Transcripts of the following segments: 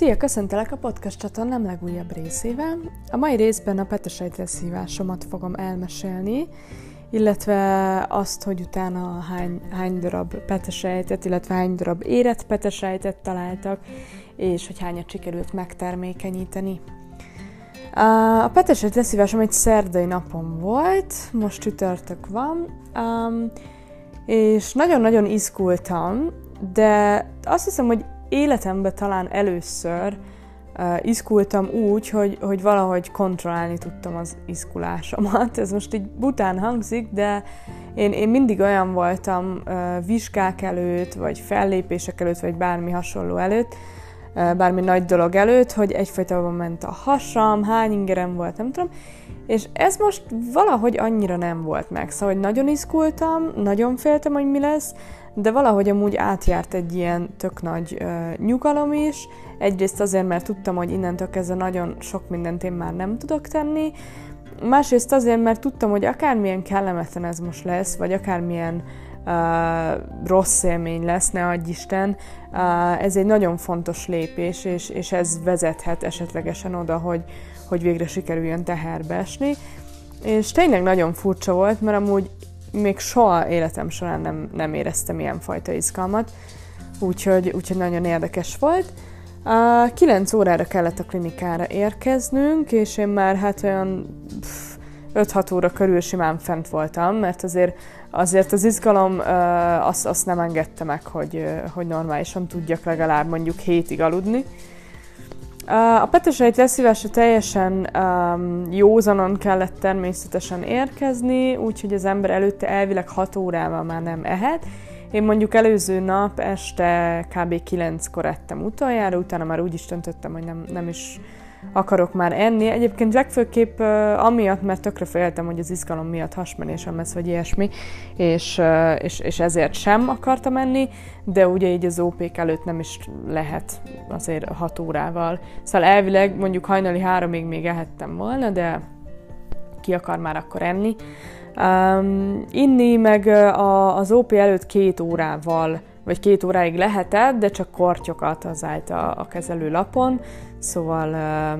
Szia, köszöntelek a podcast csatornám legújabb részével. A mai részben a petesejtleszívásomat fogom elmesélni, illetve azt, hogy utána hány, hány darab petesejtet, illetve hány darab érett petesejtet találtak, és hogy hányat sikerült megtermékenyíteni. A petesejt leszívásom egy szerdai napon volt, most csütörtök van, um, és nagyon-nagyon izgultam, de azt hiszem, hogy életemben talán először uh, izgultam úgy, hogy, hogy valahogy kontrollálni tudtam az izgulásomat. Ez most így bután hangzik, de én, én mindig olyan voltam uh, vizsgák előtt, vagy fellépések előtt, vagy bármi hasonló előtt, bármi nagy dolog előtt, hogy egyfajtában ment a hasam, hány ingerem volt, nem tudom, és ez most valahogy annyira nem volt meg. Szóval, hogy nagyon izgultam, nagyon féltem, hogy mi lesz, de valahogy amúgy átjárt egy ilyen tök nagy uh, nyugalom is. Egyrészt azért, mert tudtam, hogy innentől kezdve nagyon sok mindent én már nem tudok tenni, másrészt azért, mert tudtam, hogy akármilyen kellemetlen ez most lesz, vagy akármilyen uh, rossz élmény lesz, ne adj Isten, uh, ez egy nagyon fontos lépés, és, és ez vezethet esetlegesen oda, hogy, hogy végre sikerüljön teherbe esni. És tényleg nagyon furcsa volt, mert amúgy még soha életem során nem, nem éreztem ilyen fajta izgalmat, úgyhogy, úgyhogy nagyon érdekes volt. Uh, 9 órára kellett a klinikára érkeznünk, és én már hát olyan 5-6 óra körül simán fent voltam, mert azért, azért az izgalom azt, azt nem engedte meg, hogy, hogy normálisan tudjak legalább mondjuk hétig aludni. A petesejt leszívása teljesen um, józanon kellett természetesen érkezni, úgyhogy az ember előtte elvileg 6 órával már nem ehet. Én mondjuk előző nap este kb. 9-kor ettem utoljára, utána már úgy is döntöttem, hogy nem, nem is akarok már enni. Egyébként legfőképp uh, amiatt, mert tökre féltem, hogy az izgalom miatt hasmenésem lesz, vagy ilyesmi, és, uh, és, és ezért sem akartam enni, de ugye így az OP előtt nem is lehet azért 6 órával. Szóval elvileg mondjuk hajnali háromig még ehettem volna, de ki akar már akkor enni. Um, inni meg a, az OP előtt két órával vagy két óráig lehetett, de csak kortyokat az állt a, a kezelőlapon, szóval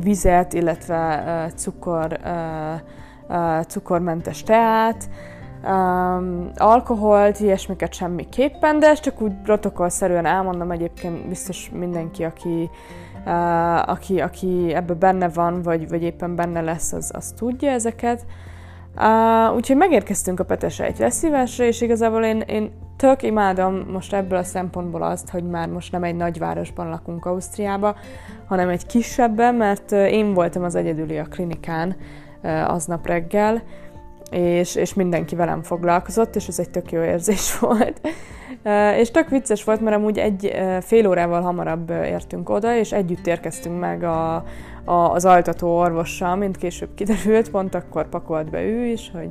vizet, illetve cukor, cukormentes teát, um, alkoholt, ilyesmiket semmiképpen, de ezt csak úgy protokollszerűen elmondom egyébként biztos mindenki, aki, uh, aki, aki ebbe benne van, vagy, vagy éppen benne lesz, az, az tudja ezeket. Uh, úgyhogy megérkeztünk a Petesejt leszívásra, és igazából én, én tök imádom most ebből a szempontból azt, hogy már most nem egy nagyvárosban lakunk Ausztriába, hanem egy kisebben, mert én voltam az egyedüli a klinikán aznap reggel, és, és mindenki velem foglalkozott, és ez egy tök jó érzés volt. és tök vicces volt, mert amúgy egy fél órával hamarabb értünk oda, és együtt érkeztünk meg a, az altató orvossal, mint később kiderült, pont akkor pakolt be ő is, hogy,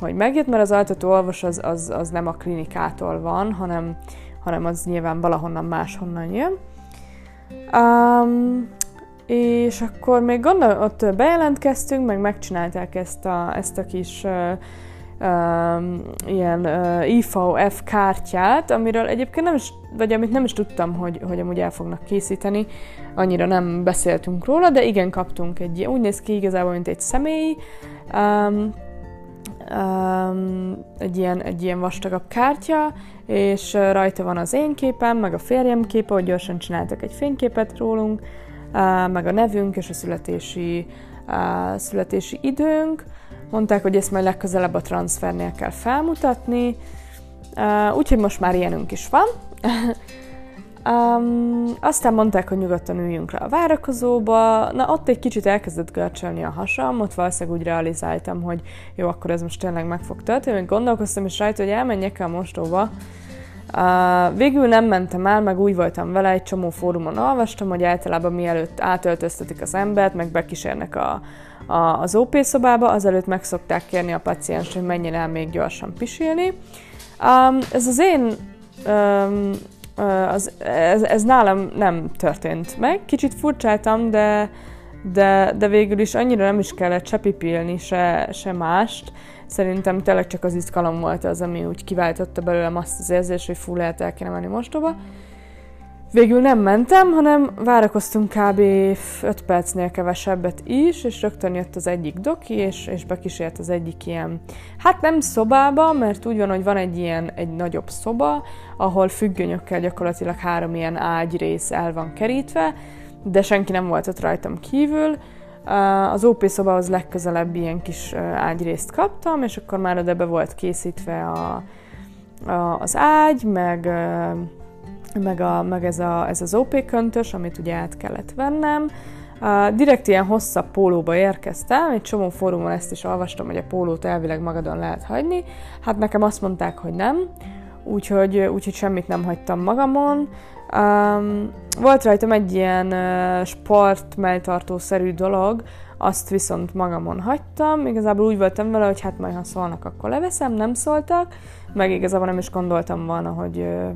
hogy megjött, mert az altató orvos az, az, az nem a klinikától van, hanem, hanem az nyilván valahonnan máshonnan jön. Um, és akkor még gondol, ott bejelentkeztünk, meg megcsinálták ezt a, ezt a kis uh, ilyen IVF kártyát, amiről egyébként nem is, vagy amit nem is tudtam, hogy, hogy amúgy el fognak készíteni, annyira nem beszéltünk róla, de igen, kaptunk egy, úgy néz ki igazából, mint egy személy, um, um, egy, ilyen, egy ilyen vastagabb kártya, és rajta van az én képem, meg a férjem képe, hogy gyorsan csináltak egy fényképet rólunk, uh, meg a nevünk és a születési, uh, születési időnk. Mondták, hogy ezt majd legközelebb a transfernél kell felmutatni, uh, úgyhogy most már ilyenünk is van. Um, aztán mondták, hogy nyugodtan üljünk le a várakozóba. Na, ott egy kicsit elkezdett görcsölni a hasam, ott valószínűleg úgy realizáltam, hogy jó, akkor ez most tényleg meg fog történni. Még gondolkoztam is rajta, hogy elmenjek el mostóba. Uh, végül nem mentem el, meg úgy voltam vele, egy csomó fórumon olvastam, hogy általában mielőtt átöltöztetik az embert, meg bekísérnek a, a, az OP szobába, azelőtt meg szokták kérni a paciens, hogy menjen el még gyorsan pisilni. Um, ez az én um, az, ez, ez nálam nem történt meg. Kicsit furcsáltam, de, de, de végül is annyira nem is kellett se pipilni, se, se mást. Szerintem tényleg csak az izgalom volt az, ami úgy kiváltotta belőlem azt az érzést, hogy full lehet el kéne menni mostoba. Végül nem mentem, hanem várakoztunk kb. 5 percnél kevesebbet is, és rögtön jött az egyik doki, és, és bekísért az egyik ilyen, hát nem szobába, mert úgy van, hogy van egy ilyen, egy nagyobb szoba, ahol függönyökkel gyakorlatilag három ilyen ágyrész el van kerítve, de senki nem volt ott rajtam kívül. Az OP szobához legközelebb ilyen kis ágyrészt kaptam, és akkor már oda volt készítve a, a, az ágy, meg meg, a, meg ez, a, ez az OP köntös, amit ugye át kellett vennem. Direkt ilyen hosszabb pólóba érkeztem, egy csomó fórumon ezt is olvastam, hogy a pólót elvileg magadon lehet hagyni. Hát nekem azt mondták, hogy nem, úgyhogy, úgyhogy semmit nem hagytam magamon. Um, volt rajtam egy ilyen uh, sportmelltartószerű dolog, azt viszont magamon hagytam. Igazából úgy voltam vele, hogy hát majd ha szólnak, akkor leveszem, nem szóltak, meg igazából nem is gondoltam volna, hogy uh,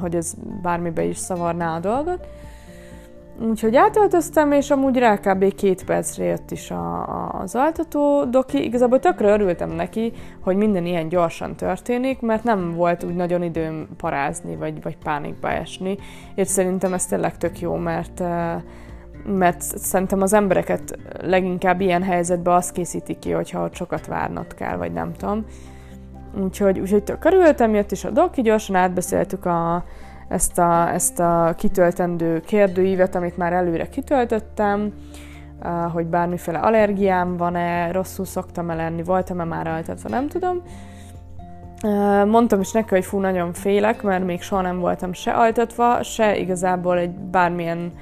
hogy ez bármibe is szavarná a dolgot. Úgyhogy átöltöztem, és amúgy rá kb. két percre jött is a, a, az altató doki. Igazából tökre örültem neki, hogy minden ilyen gyorsan történik, mert nem volt úgy nagyon időm parázni, vagy, vagy pánikba esni. És szerintem ez tényleg tök jó, mert mert szerintem az embereket leginkább ilyen helyzetben azt készíti ki, hogyha ott sokat várnod kell, vagy nem tudom. Úgyhogy, úgyhogy tök örültem, jött is a doki, gyorsan átbeszéltük a, ezt, a, ezt a kitöltendő kérdőívet, amit már előre kitöltöttem, hogy bármiféle allergiám van-e, rosszul szoktam-e lenni, voltam-e már altatva, nem tudom. Mondtam is neki, hogy fú, nagyon félek, mert még soha nem voltam se altatva, se igazából egy bármilyen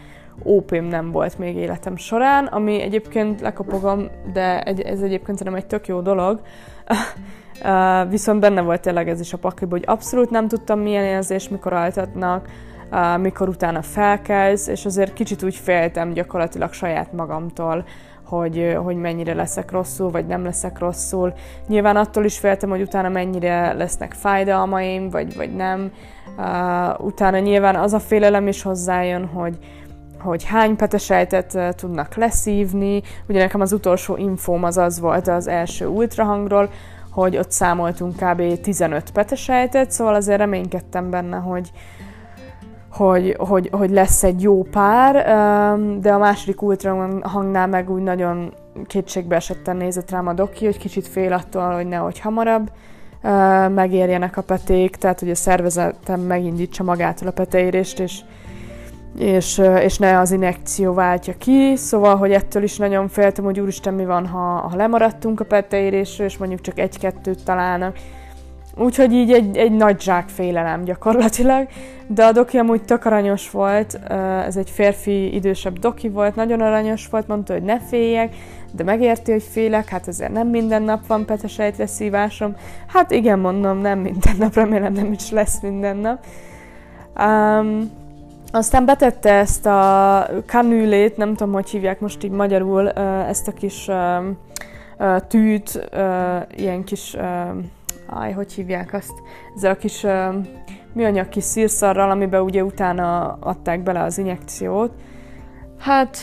ópém nem volt még életem során, ami egyébként lekopogom, de ez egyébként szerintem egy tök jó dolog, Viszont benne volt tényleg ez is a pakliba, hogy abszolút nem tudtam milyen érzés, mikor altatnak, uh, mikor utána felkelsz, és azért kicsit úgy féltem gyakorlatilag saját magamtól, hogy, hogy mennyire leszek rosszul, vagy nem leszek rosszul. Nyilván attól is féltem, hogy utána mennyire lesznek fájdalmaim, vagy, vagy nem. Uh, utána nyilván az a félelem is hozzájön, hogy, hogy hány petesejtet tudnak leszívni. Ugye nekem az utolsó infóm az az volt az első ultrahangról, hogy ott számoltunk kb. 15 petesejtet, szóval azért reménykedtem benne, hogy, hogy, hogy, hogy lesz egy jó pár, de a második ultra hangnál meg úgy nagyon kétségbe esetten nézett rám a doki, hogy kicsit fél attól, hogy nehogy hamarabb megérjenek a peték, tehát hogy a szervezetem megindítsa magától a peteérést, és és, és ne az inekció váltja ki, szóval, hogy ettől is nagyon féltem, hogy úristen, mi van, ha, ha lemaradtunk a petteérésről, és mondjuk csak egy-kettőt találnak. Úgyhogy így egy, egy nagy zsák félelem gyakorlatilag, de a doki amúgy tök aranyos volt, ez egy férfi idősebb doki volt, nagyon aranyos volt, mondta, hogy ne féljek, de megérti, hogy félek, hát ezért nem minden nap van petesejtre szívásom. Hát igen, mondom, nem minden nap, remélem nem is lesz minden nap. Um, aztán betette ezt a kanülét, nem tudom, hogy hívják most így magyarul, ezt a kis tűt, ilyen kis, áj, hogy hívják azt, ezzel a kis műanyag kis szírszarral, amiben ugye utána adták bele az injekciót. Hát,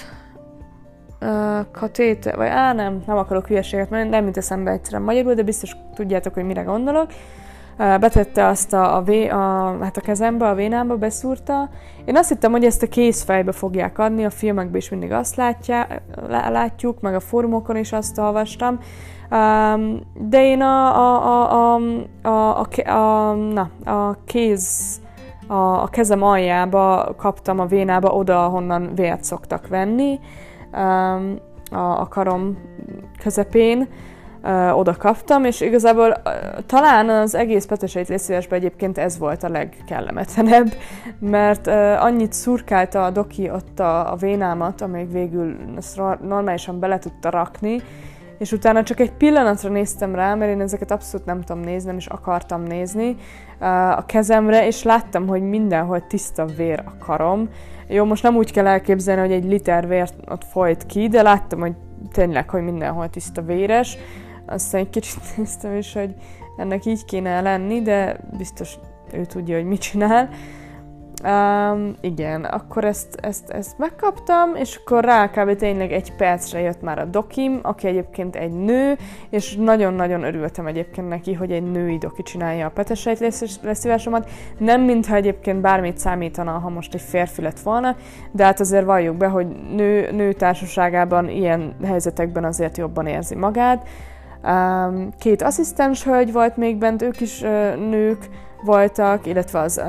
katéte, vagy á, nem, nem akarok hülyeséget mondani, nem jut eszembe egyszerűen magyarul, de biztos tudjátok, hogy mire gondolok betette azt a, a, vé, a, hát a kezembe, a vénámba, beszúrta. Én azt hittem, hogy ezt a kézfejbe fogják adni, a filmekben is mindig azt látja, látjuk, meg a fórumokon is azt olvastam. De én a, a, a, a, a, a, a, na, a kéz a, a kezem aljába kaptam a vénába oda, ahonnan vért szoktak venni, a, a karom közepén, oda kaptam, és igazából talán az egész peteseit létszívásban egyébként ez volt a legkellemetlenebb, mert annyit szurkálta a doki ott a, a vénámat, amíg végül ezt normálisan bele tudta rakni, és utána csak egy pillanatra néztem rá, mert én ezeket abszolút nem tudom nézni, nem is akartam nézni a kezemre, és láttam, hogy mindenhol tiszta vér a karom. Jó, most nem úgy kell elképzelni, hogy egy liter vért ott folyt ki, de láttam, hogy tényleg, hogy mindenhol tiszta véres, aztán egy kicsit néztem is, hogy ennek így kéne lenni, de biztos ő tudja, hogy mit csinál. Um, igen, akkor ezt, ezt, ezt megkaptam, és akkor rá kb. tényleg egy percre jött már a dokim, aki egyébként egy nő, és nagyon-nagyon örültem egyébként neki, hogy egy női doki csinálja a petesejt leszívásomat. Nem mintha egyébként bármit számítana, ha most egy férfi lett volna, de hát azért valljuk be, hogy nő, nő társaságában ilyen helyzetekben azért jobban érzi magát. Két asszisztens hölgy volt még bent, ők is nők, voltak, illetve az,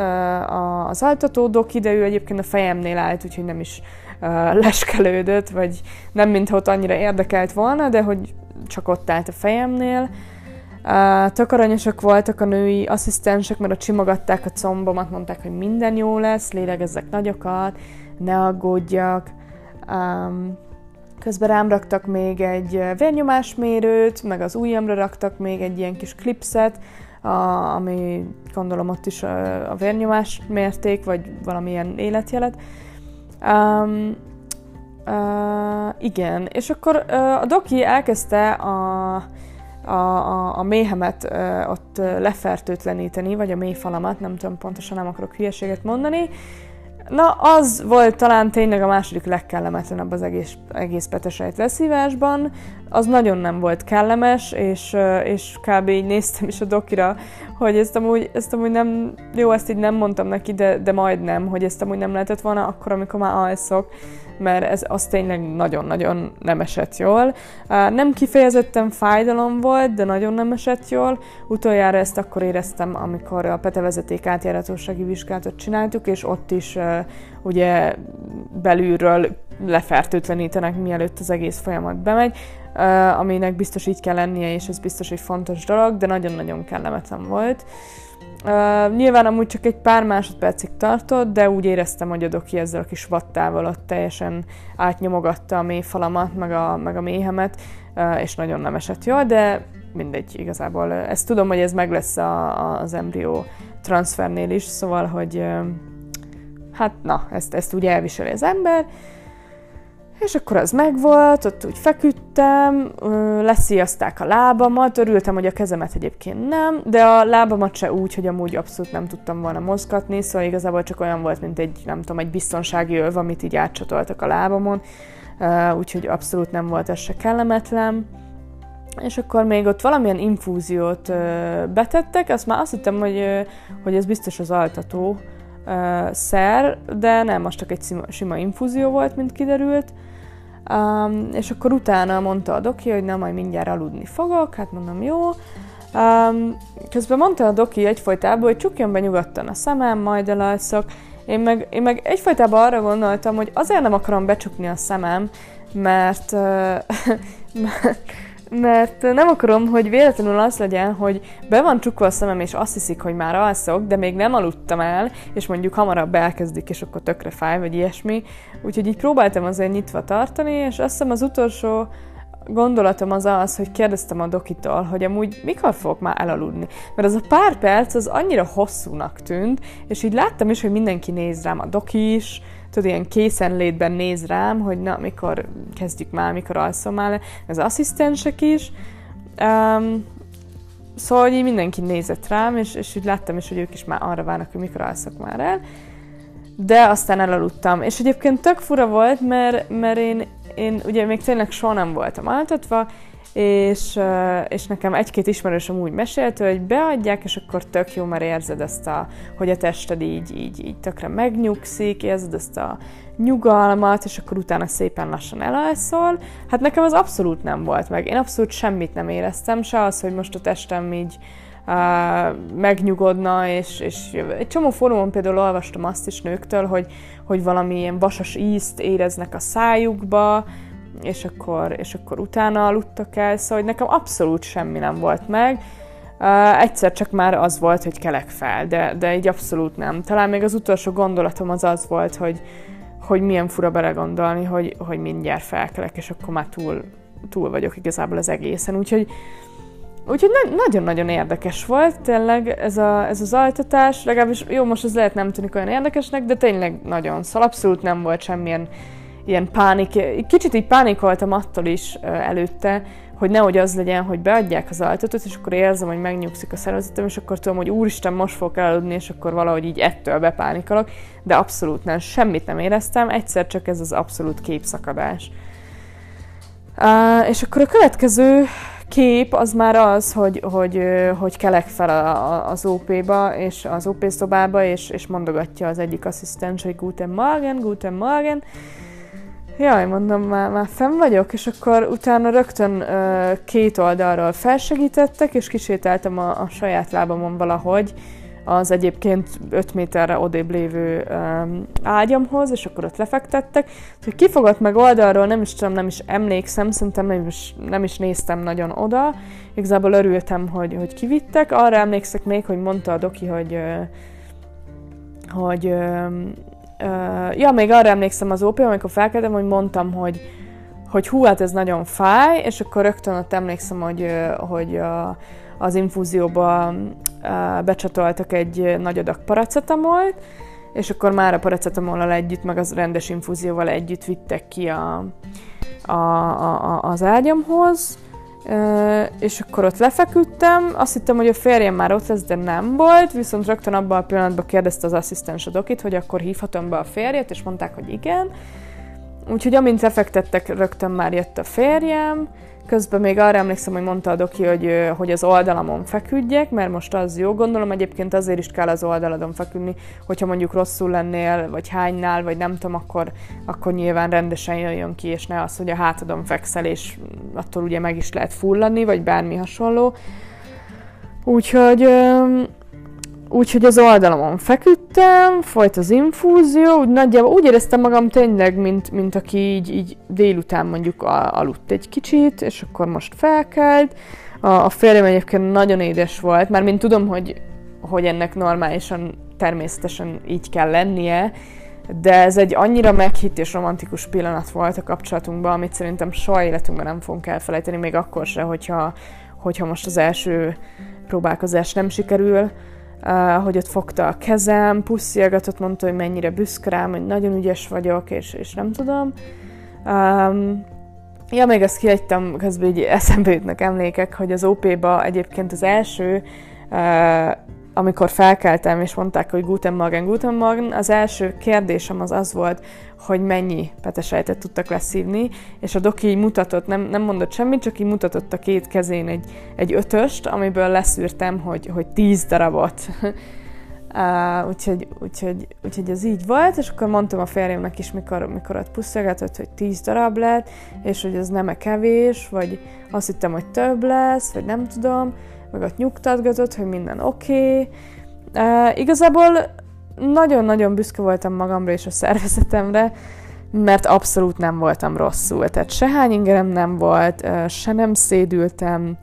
az altató doki, de ő egyébként a fejemnél állt, úgyhogy nem is leskelődött, vagy nem mintha ott annyira érdekelt volna, de hogy csak ott állt a fejemnél. Tök aranyosak voltak a női asszisztensek, mert ott csimogatták a combomat, mondták, hogy minden jó lesz, lélegezzek nagyokat, ne aggódjak. Um, közben rám raktak még egy vérnyomásmérőt, meg az ujjamra raktak még egy ilyen kis klipszet, a, ami gondolom ott is a, a vérnyomást mérték, vagy valamilyen életjelet. Um, uh, igen, és akkor uh, a doki elkezdte a, a, a, a méhemet uh, ott lefertőtleníteni, vagy a mélyfalamat, nem tudom pontosan, nem akarok hülyeséget mondani, Na, az volt talán tényleg a második legkellemetlenebb az egész, egész petesejt leszívásban. Az nagyon nem volt kellemes, és, és kb. így néztem is a dokira, hogy ezt amúgy, ezt amúgy nem, jó, ezt így nem mondtam neki, de, de majdnem, hogy ezt amúgy nem lehetett volna akkor, amikor már alszok, mert ez az tényleg nagyon-nagyon nem esett jól. Nem kifejezetten fájdalom volt, de nagyon nem esett jól. Utoljára ezt akkor éreztem, amikor a petevezeték átjáratósági vizsgálatot csináltuk, és ott is ugye belülről lefertőtlenítenek, mielőtt az egész folyamat bemegy, aminek biztos így kell lennie, és ez biztos egy fontos dolog, de nagyon-nagyon kellemetlen volt. Uh, nyilván amúgy csak egy pár másodpercig tartott, de úgy éreztem, hogy a doki ezzel a kis vattával ott teljesen átnyomogatta a mélyfalamat, meg a, meg a méhemet, uh, és nagyon nem esett jól, de mindegy, igazából ezt tudom, hogy ez meg lesz a, a, az embrió transfernél is, szóval, hogy uh, hát na, ezt, ezt úgy elviseli az ember, és akkor az megvolt, ott úgy feküdtem, lesziaszták a lábamat, örültem, hogy a kezemet egyébként nem, de a lábamat se úgy, hogy amúgy abszolút nem tudtam volna mozgatni, szóval igazából csak olyan volt, mint egy, nem tudom, egy biztonsági öv, amit így átcsatoltak a lábamon, úgyhogy abszolút nem volt ez se kellemetlen. És akkor még ott valamilyen infúziót betettek, azt már azt hittem, hogy, hogy ez biztos az altató, szer, de nem, most csak egy sima, sima infúzió volt, mint kiderült. Um, és akkor utána mondta a doki, hogy na, majd mindjárt aludni fogok, hát mondom, jó. Um, közben mondta a doki egyfolytában, hogy csukjon be nyugodtan a szemem, majd elalszok. Én meg, én meg egyfolytában arra gondoltam, hogy azért nem akarom becsukni a szemem, mert, uh, mert mert nem akarom, hogy véletlenül az legyen, hogy be van csukva a szemem, és azt hiszik, hogy már alszok, de még nem aludtam el, és mondjuk hamarabb elkezdik, és akkor tökre fáj, vagy ilyesmi. Úgyhogy így próbáltam azért nyitva tartani, és azt hiszem az utolsó gondolatom az az, hogy kérdeztem a dokitól, hogy amúgy mikor fogok már elaludni. Mert az a pár perc az annyira hosszúnak tűnt, és így láttam is, hogy mindenki néz rám, a doki is, tudod, ilyen készenlétben néz rám, hogy na, mikor kezdjük már, mikor alszom már az asszisztensek is. Um, szóval így mindenki nézett rám, és, és úgy láttam is, hogy ők is már arra várnak, hogy mikor alszok már el. De aztán elaludtam. És egyébként tök fura volt, mert, mert én, én ugye még tényleg soha nem voltam altatva, és, és nekem egy-két ismerősöm úgy mesélt, hogy beadják, és akkor tök jó, mert érzed ezt a, hogy a tested így, így, így tökre megnyugszik, érzed ezt a nyugalmat, és akkor utána szépen lassan elalszol. Hát nekem az abszolút nem volt meg. Én abszolút semmit nem éreztem, se az, hogy most a testem így megnyugodna, és, és egy csomó fórumon például olvastam azt is nőktől, hogy, hogy valami ilyen vasas ízt éreznek a szájukba, és akkor, és akkor utána aludtak el, szóval hogy nekem abszolút semmi nem volt meg. Uh, egyszer csak már az volt, hogy kelek fel, de, de így abszolút nem. Talán még az utolsó gondolatom az az volt, hogy, hogy milyen fura belegondolni, hogy, hogy mindjárt felkelek, és akkor már túl, túl vagyok igazából az egészen. Úgyhogy, úgyhogy na- nagyon-nagyon érdekes volt tényleg ez, a, ez az altatás, legalábbis jó, most ez lehet nem tűnik olyan érdekesnek, de tényleg nagyon szal, abszolút nem volt semmilyen ilyen pánik, kicsit így pánikoltam attól is előtte, hogy nehogy az legyen, hogy beadják az altatót, és akkor érzem, hogy megnyugszik a szervezetem, és akkor tudom, hogy úristen, most fogok elaludni, és akkor valahogy így ettől bepánikolok, de abszolút nem, semmit nem éreztem, egyszer csak ez az abszolút képszakadás. Uh, és akkor a következő kép az már az, hogy, hogy, hogy kelek fel a, az OP-ba, és az OP szobába, és, és mondogatja az egyik asszisztens, hogy Guten Morgen, Guten Morgen. Jaj, mondom, már, már fenn vagyok, és akkor utána rögtön uh, két oldalról felsegítettek, és kisétáltam a, a saját lábamon valahogy, az egyébként 5 méterre odébb lévő um, ágyamhoz, és akkor ott lefektettek. Hogy kifogott meg oldalról, nem is tudom, nem is emlékszem, szerintem nem is, nem is néztem nagyon oda. Igazából örültem, hogy, hogy kivittek. Arra emlékszek még, hogy mondta a doki, hogy, hogy ja, még arra emlékszem az OP, amikor felkeltem, hogy mondtam, hogy, hogy hú, hát ez nagyon fáj, és akkor rögtön ott emlékszem, hogy, hogy a, az infúzióba becsatoltak egy nagy adag paracetamolt, és akkor már a paracetamollal együtt, meg az rendes infúzióval együtt vittek ki a, a, a, az ágyamhoz, és akkor ott lefeküdtem, azt hittem, hogy a férjem már ott lesz, de nem volt, viszont rögtön abban a pillanatban kérdezte az asszisztens a dokit, hogy akkor hívhatom be a férjet, és mondták, hogy igen. Úgyhogy amint lefektettek, rögtön már jött a férjem, Közben még arra emlékszem, hogy mondta a doki, hogy, hogy az oldalamon feküdjek, mert most az jó. Gondolom egyébként azért is kell az oldaladon feküdni, hogyha mondjuk rosszul lennél, vagy hánynál, vagy nem tudom, akkor, akkor nyilván rendesen jöjjön ki, és ne az, hogy a hátadon fekszel, és attól ugye meg is lehet fulladni, vagy bármi hasonló. Úgyhogy Úgyhogy az oldalamon feküdtem, folyt az infúzió, úgy nagyjából úgy éreztem magam tényleg, mint, mint aki így, így délután mondjuk aludt egy kicsit, és akkor most felkelt. A, a férjem egyébként nagyon édes volt, már mint tudom, hogy, hogy ennek normálisan, természetesen így kell lennie, de ez egy annyira meghitt és romantikus pillanat volt a kapcsolatunkban, amit szerintem soha életünkben nem fogunk elfelejteni, még akkor se, hogyha, hogyha most az első próbálkozás nem sikerül uh, hogy ott fogta a kezem, puszilgatott, mondta, hogy mennyire büszke rám, hogy nagyon ügyes vagyok, és, és nem tudom. Um, ja, még azt kihagytam, közben így eszembe jutnak emlékek, hogy az OP-ba egyébként az első uh, amikor felkeltem, és mondták, hogy Guten Morgen, Guten Morgen, az első kérdésem az az volt, hogy mennyi petesejtet tudtak leszívni, és a doki így mutatott, nem, nem mondott semmit, csak így mutatott a két kezén egy, egy ötöst, amiből leszűrtem, hogy, hogy tíz darabot. Uh, úgyhogy, úgyhogy, úgyhogy ez így volt, és akkor mondtam a férjemnek is, mikor, mikor ott puszilgatott, hogy tíz darab lett, és hogy ez nem-e kevés, vagy azt hittem, hogy több lesz, vagy nem tudom meg ott nyugtatgatott, hogy minden oké. Okay. Uh, igazából nagyon-nagyon büszke voltam magamra és a szervezetemre, mert abszolút nem voltam rosszul. Tehát se hány ingerem nem volt, se nem szédültem,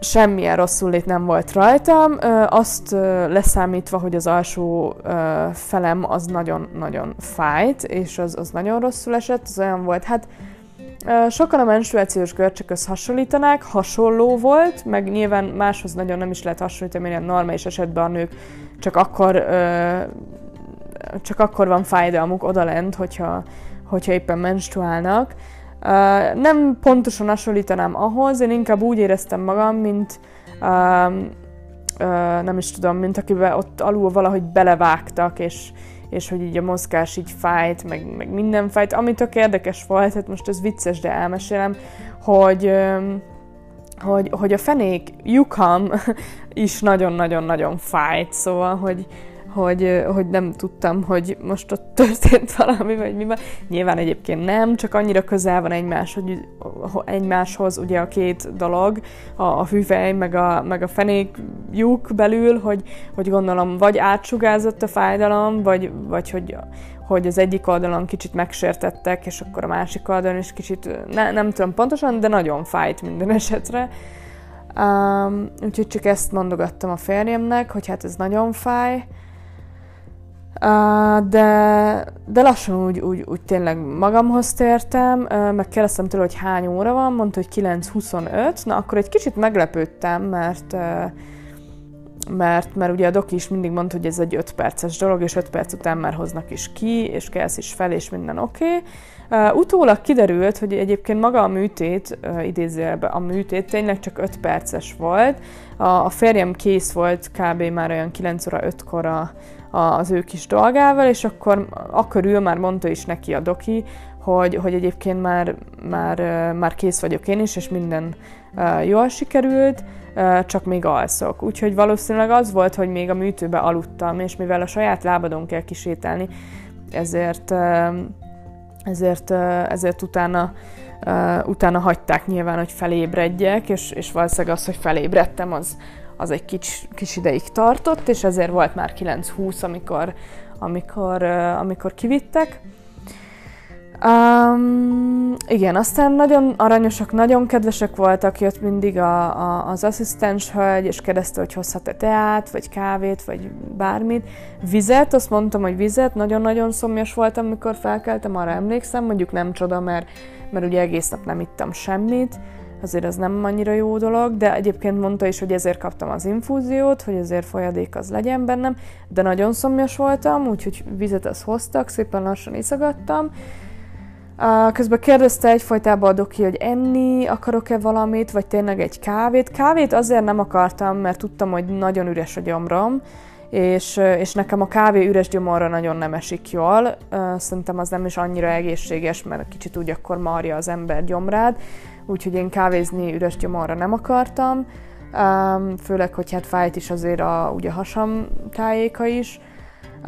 semmilyen rosszul lét nem volt rajtam, azt leszámítva, hogy az alsó felem az nagyon-nagyon fájt, és az, az nagyon rosszul esett, az olyan volt, hát Sokan a menstruációs görcsökhöz hasonlítanák, hasonló volt, meg nyilván máshoz nagyon nem is lehet hasonlítani, mert normális esetben a nők csak akkor, csak akkor van fájdalmuk odalent, hogyha, hogyha éppen menstruálnak. Nem pontosan hasonlítanám ahhoz, én inkább úgy éreztem magam, mint nem is tudom, mint akiben ott alul valahogy belevágtak, és, és hogy így a mozgás így fájt, meg, meg minden fájt. Ami tök érdekes volt, hát most ez vicces, de elmesélem, hogy, hogy, hogy a fenék lyukam is nagyon-nagyon-nagyon fájt, szóval, hogy, hogy, hogy nem tudtam, hogy most ott történt valami, vagy mi van. Nyilván egyébként nem, csak annyira közel van egymás, hogy egymáshoz ugye a két dolog, a, a hüvely, meg a, meg a fenék lyuk belül, hogy, hogy gondolom vagy átsugázott a fájdalom, vagy, vagy hogy, hogy az egyik oldalon kicsit megsértettek, és akkor a másik oldalon is kicsit, ne, nem tudom pontosan, de nagyon fájt minden esetre. Um, úgyhogy csak ezt mondogattam a férjemnek, hogy hát ez nagyon fáj, de, de lassan úgy, úgy, úgy tényleg magamhoz tértem, meg kérdeztem tőle, hogy hány óra van, mondta, hogy 9.25, na akkor egy kicsit meglepődtem, mert mert, mert ugye a doki is mindig mondta, hogy ez egy 5 perces dolog, és 5 perc után már hoznak is ki, és kelsz is fel, és minden oké. Okay. Uh, utólag kiderült, hogy egyébként maga a műtét, uh, idézőjelben a műtét tényleg csak 5 perces volt. A, a férjem kész volt kb. már olyan 9 óra 5-kor a, a, az ő kis dolgával, és akkor, akkor ő már mondta is neki a doki, hogy, hogy egyébként már, már, már kész vagyok én is, és minden jól sikerült, csak még alszok. Úgyhogy valószínűleg az volt, hogy még a műtőbe aludtam, és mivel a saját lábadon kell kisétálni, ezért ezért, ezért utána, utána hagyták nyilván, hogy felébredjek, és, és valószínűleg az, hogy felébredtem, az, az egy kis, kis ideig tartott, és ezért volt már 9-20, amikor, amikor, amikor kivittek. Um, igen, aztán nagyon aranyosak, nagyon kedvesek voltak, jött mindig a, a, az asszisztens hölgy, és kérdezte, hogy hozhat-e teát, vagy kávét, vagy bármit. Vizet, azt mondtam, hogy vizet, nagyon-nagyon szomjas voltam, amikor felkeltem, arra emlékszem, mondjuk nem csoda, mert, mert ugye egész nap nem ittam semmit, azért az nem annyira jó dolog, de egyébként mondta is, hogy ezért kaptam az infúziót, hogy ezért folyadék az legyen bennem, de nagyon szomjas voltam, úgyhogy vizet az hoztak, szépen lassan iszagattam, Közben kérdezte egyfolytában a doki, hogy enni akarok-e valamit, vagy tényleg egy kávét. Kávét azért nem akartam, mert tudtam, hogy nagyon üres a gyomrom, és, és nekem a kávé üres gyomorra nagyon nem esik jól. Szerintem az nem is annyira egészséges, mert kicsit úgy akkor marja az ember gyomrád, úgyhogy én kávézni üres gyomorra nem akartam. Főleg, hogy hát fájt is azért a, ugye hasam tájéka is.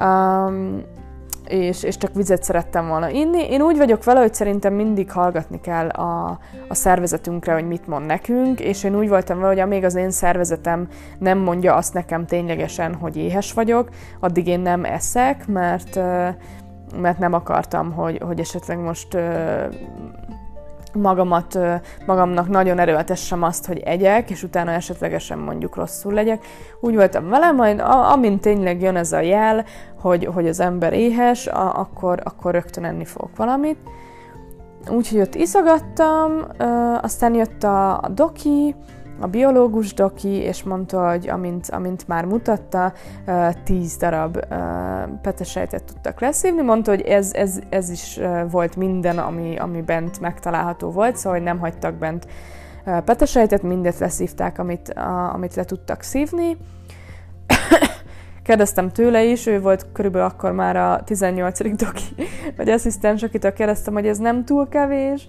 Um, és, és csak vizet szerettem volna inni. Én úgy vagyok vele, hogy szerintem mindig hallgatni kell a, a szervezetünkre, hogy mit mond nekünk, és én úgy voltam vele, hogy amíg az én szervezetem nem mondja azt nekem ténylegesen, hogy éhes vagyok, addig én nem eszek, mert, mert nem akartam, hogy, hogy esetleg most magamat, magamnak nagyon erőltessem azt, hogy egyek, és utána esetlegesen mondjuk rosszul legyek. Úgy voltam vele, majd amint tényleg jön ez a jel, hogy, hogy az ember éhes, akkor, akkor rögtön enni fogok valamit. Úgyhogy ott iszogattam, aztán jött a doki, a biológus doki, és mondta, hogy amint, amint már mutatta, tíz darab petesejtet tudtak leszívni. Mondta, hogy ez, ez, ez is volt minden, ami, ami bent megtalálható volt, szóval nem hagytak bent petesejtet, mindet leszívták, amit, amit le tudtak szívni. Kérdeztem tőle is, ő volt körülbelül akkor már a 18. doki, vagy asszisztens, akitől kérdeztem, hogy ez nem túl kevés,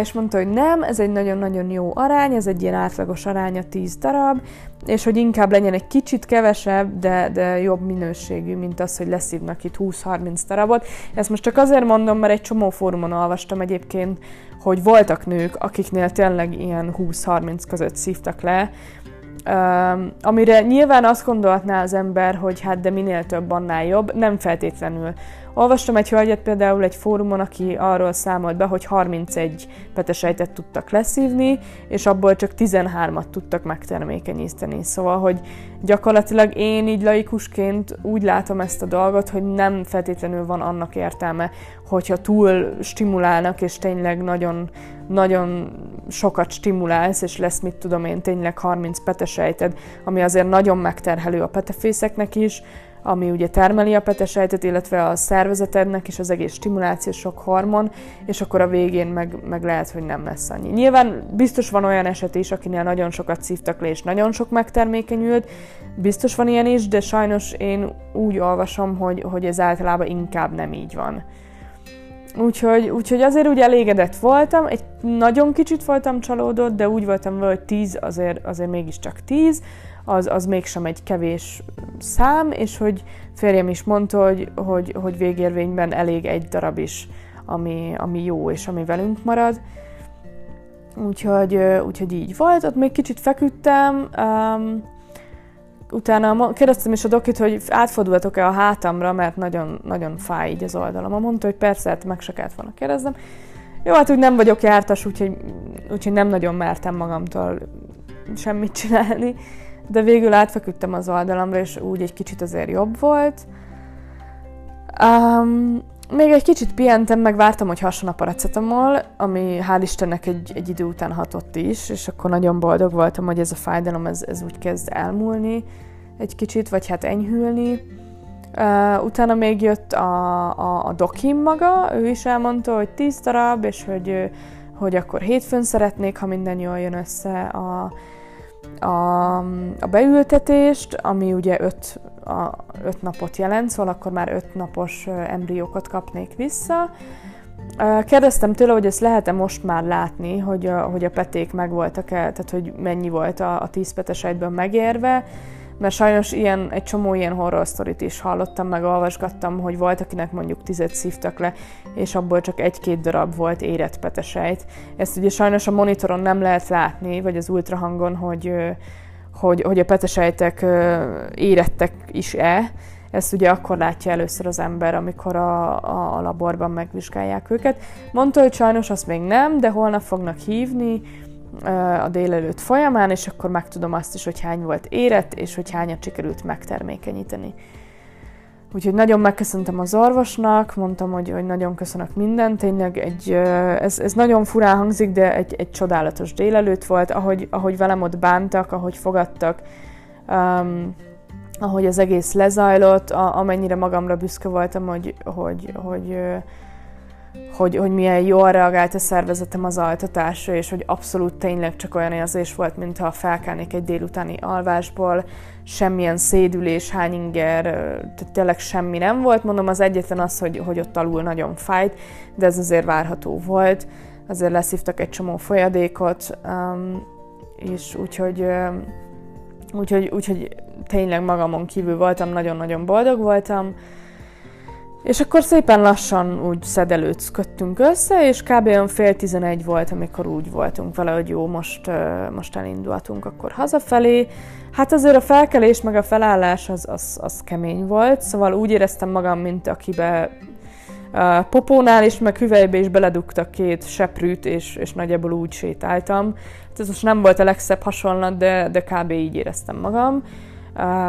és mondta, hogy nem, ez egy nagyon-nagyon jó arány, ez egy ilyen átlagos aránya 10 darab, és hogy inkább legyen egy kicsit kevesebb, de, de jobb minőségű, mint az, hogy leszívnak itt 20-30 darabot. Ezt most csak azért mondom, mert egy csomó fórumon olvastam egyébként, hogy voltak nők, akiknél tényleg ilyen 20-30 között szívtak le, Um, amire nyilván azt gondolhatná az ember, hogy hát de minél több, annál jobb, nem feltétlenül. Olvastam egy hölgyet például egy fórumon, aki arról számolt be, hogy 31 petesejtet tudtak leszívni, és abból csak 13-at tudtak megtermékenyíteni. Szóval, hogy gyakorlatilag én így laikusként úgy látom ezt a dolgot, hogy nem feltétlenül van annak értelme, hogyha túl stimulálnak, és tényleg nagyon, nagyon sokat stimulálsz, és lesz, mit tudom én, tényleg 30 petesejted, ami azért nagyon megterhelő a petefészeknek is, ami ugye termeli a petesejtet, illetve a szervezetednek és az egész stimuláció sok hormon, és akkor a végén meg, meg lehet, hogy nem lesz annyi. Nyilván biztos van olyan eset is, akinél nagyon sokat szívtak le, és nagyon sok megtermékenyült, biztos van ilyen is, de sajnos én úgy olvasom, hogy, hogy ez általában inkább nem így van. Úgyhogy, úgyhogy azért úgy elégedett voltam, egy nagyon kicsit voltam csalódott, de úgy voltam hogy 10 azért, azért mégiscsak 10, az, az mégsem egy kevés szám, és hogy férjem is mondta, hogy, hogy, hogy végérvényben elég egy darab is, ami, ami jó, és ami velünk marad. Úgyhogy, úgyhogy így volt, ott még kicsit feküdtem, um, utána kérdeztem is a dokit, hogy átfordulhatok-e a hátamra, mert nagyon, nagyon fáj így az oldalam. Mondta, hogy persze, hát meg se kellett volna kérdeznem. Jó, hát úgy nem vagyok jártas, úgyhogy, úgyhogy nem nagyon mertem magamtól semmit csinálni de végül átfeküdtem az oldalamra, és úgy egy kicsit azért jobb volt. Um, még egy kicsit pihentem, meg vártam, hogy hasson a paracetamol, ami hál' Istennek egy, egy idő után hatott is, és akkor nagyon boldog voltam, hogy ez a fájdalom, ez, ez úgy kezd elmúlni egy kicsit, vagy hát enyhülni. Uh, utána még jött a, a, a dokim maga, ő is elmondta, hogy 10 darab, és hogy, hogy akkor hétfőn szeretnék, ha minden jól jön össze a, a, a beültetést, ami ugye 5 a öt napot jelent, szóval akkor már öt napos embriókat kapnék vissza. Kérdeztem tőle, hogy ezt lehet-e most már látni, hogy a, hogy a peték megvoltak-e, tehát hogy mennyi volt a, a 10 petes egyben megérve, mert sajnos ilyen, egy csomó ilyen horror sztorit is hallottam, meg olvasgattam, hogy volt, akinek mondjuk tizet szívtak le, és abból csak egy-két darab volt érett petesejt. Ezt ugye sajnos a monitoron nem lehet látni, vagy az ultrahangon, hogy, hogy, hogy a petesejtek érettek is-e, ezt ugye akkor látja először az ember, amikor a, a, laborban megvizsgálják őket. Mondta, hogy sajnos azt még nem, de holnap fognak hívni a délelőtt folyamán, és akkor megtudom azt is, hogy hány volt érett, és hogy hányat sikerült megtermékenyíteni. Úgyhogy nagyon megköszöntem az orvosnak, mondtam, hogy, hogy nagyon köszönök mindent, tényleg egy, ez, ez nagyon furán hangzik, de egy, egy csodálatos délelőtt volt, ahogy, ahogy velem ott bántak, ahogy fogadtak, um, ahogy az egész lezajlott, a, amennyire magamra büszke voltam, hogy, hogy, hogy, hogy, hogy milyen jól reagált a szervezetem az altatásra, és hogy abszolút tényleg csak olyan érzés volt, mintha felkelnék egy délutáni alvásból, semmilyen szédülés, hányinger, tehát tényleg semmi nem volt. Mondom, az egyetlen az, hogy, hogy ott alul nagyon fájt, de ez azért várható volt. Azért leszívtak egy csomó folyadékot, um, és úgyhogy, úgyhogy, úgyhogy tényleg magamon kívül voltam, nagyon-nagyon boldog voltam. És akkor szépen lassan úgy szedelőcködtünk össze, és kb. olyan fél tizenegy volt, amikor úgy voltunk vele, hogy jó, most, most elindultunk akkor hazafelé. Hát azért a felkelés meg a felállás az, az, az kemény volt, szóval úgy éreztem magam, mint akibe a popónál is, meg hüvelybe is beledugtak két seprűt, és, és nagyjából úgy sétáltam. Hát ez most nem volt a legszebb hasonlat, de, de kb. így éreztem magam.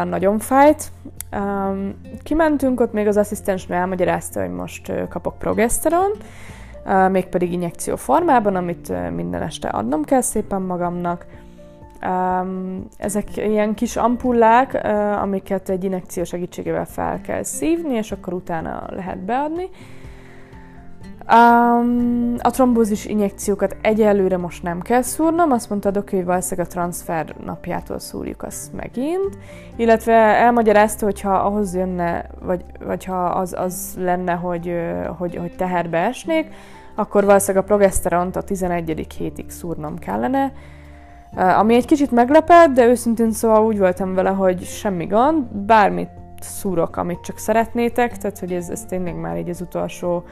Nagyon fájt. Kimentünk, ott még az asszisztens elmagyarázta, hogy most kapok progeszteron, mégpedig injekció formában, amit minden este adnom kell szépen magamnak. Ezek ilyen kis ampullák, amiket egy injekció segítségével fel kell szívni, és akkor utána lehet beadni. Um, a trombózis injekciókat egyelőre most nem kell szúrnom, azt mondta a hogy valószínűleg a transfer napjától szúrjuk azt megint, illetve elmagyarázta, hogyha ahhoz jönne, vagy, vagy ha az, az lenne, hogy, hogy, hogy teherbe esnék, akkor valószínűleg a progeszteront a 11. hétig szúrnom kellene, ami egy kicsit meglepett, de őszintén szóval úgy voltam vele, hogy semmi gond, bármit szúrok, amit csak szeretnétek, tehát hogy ez, ez tényleg már így az utolsó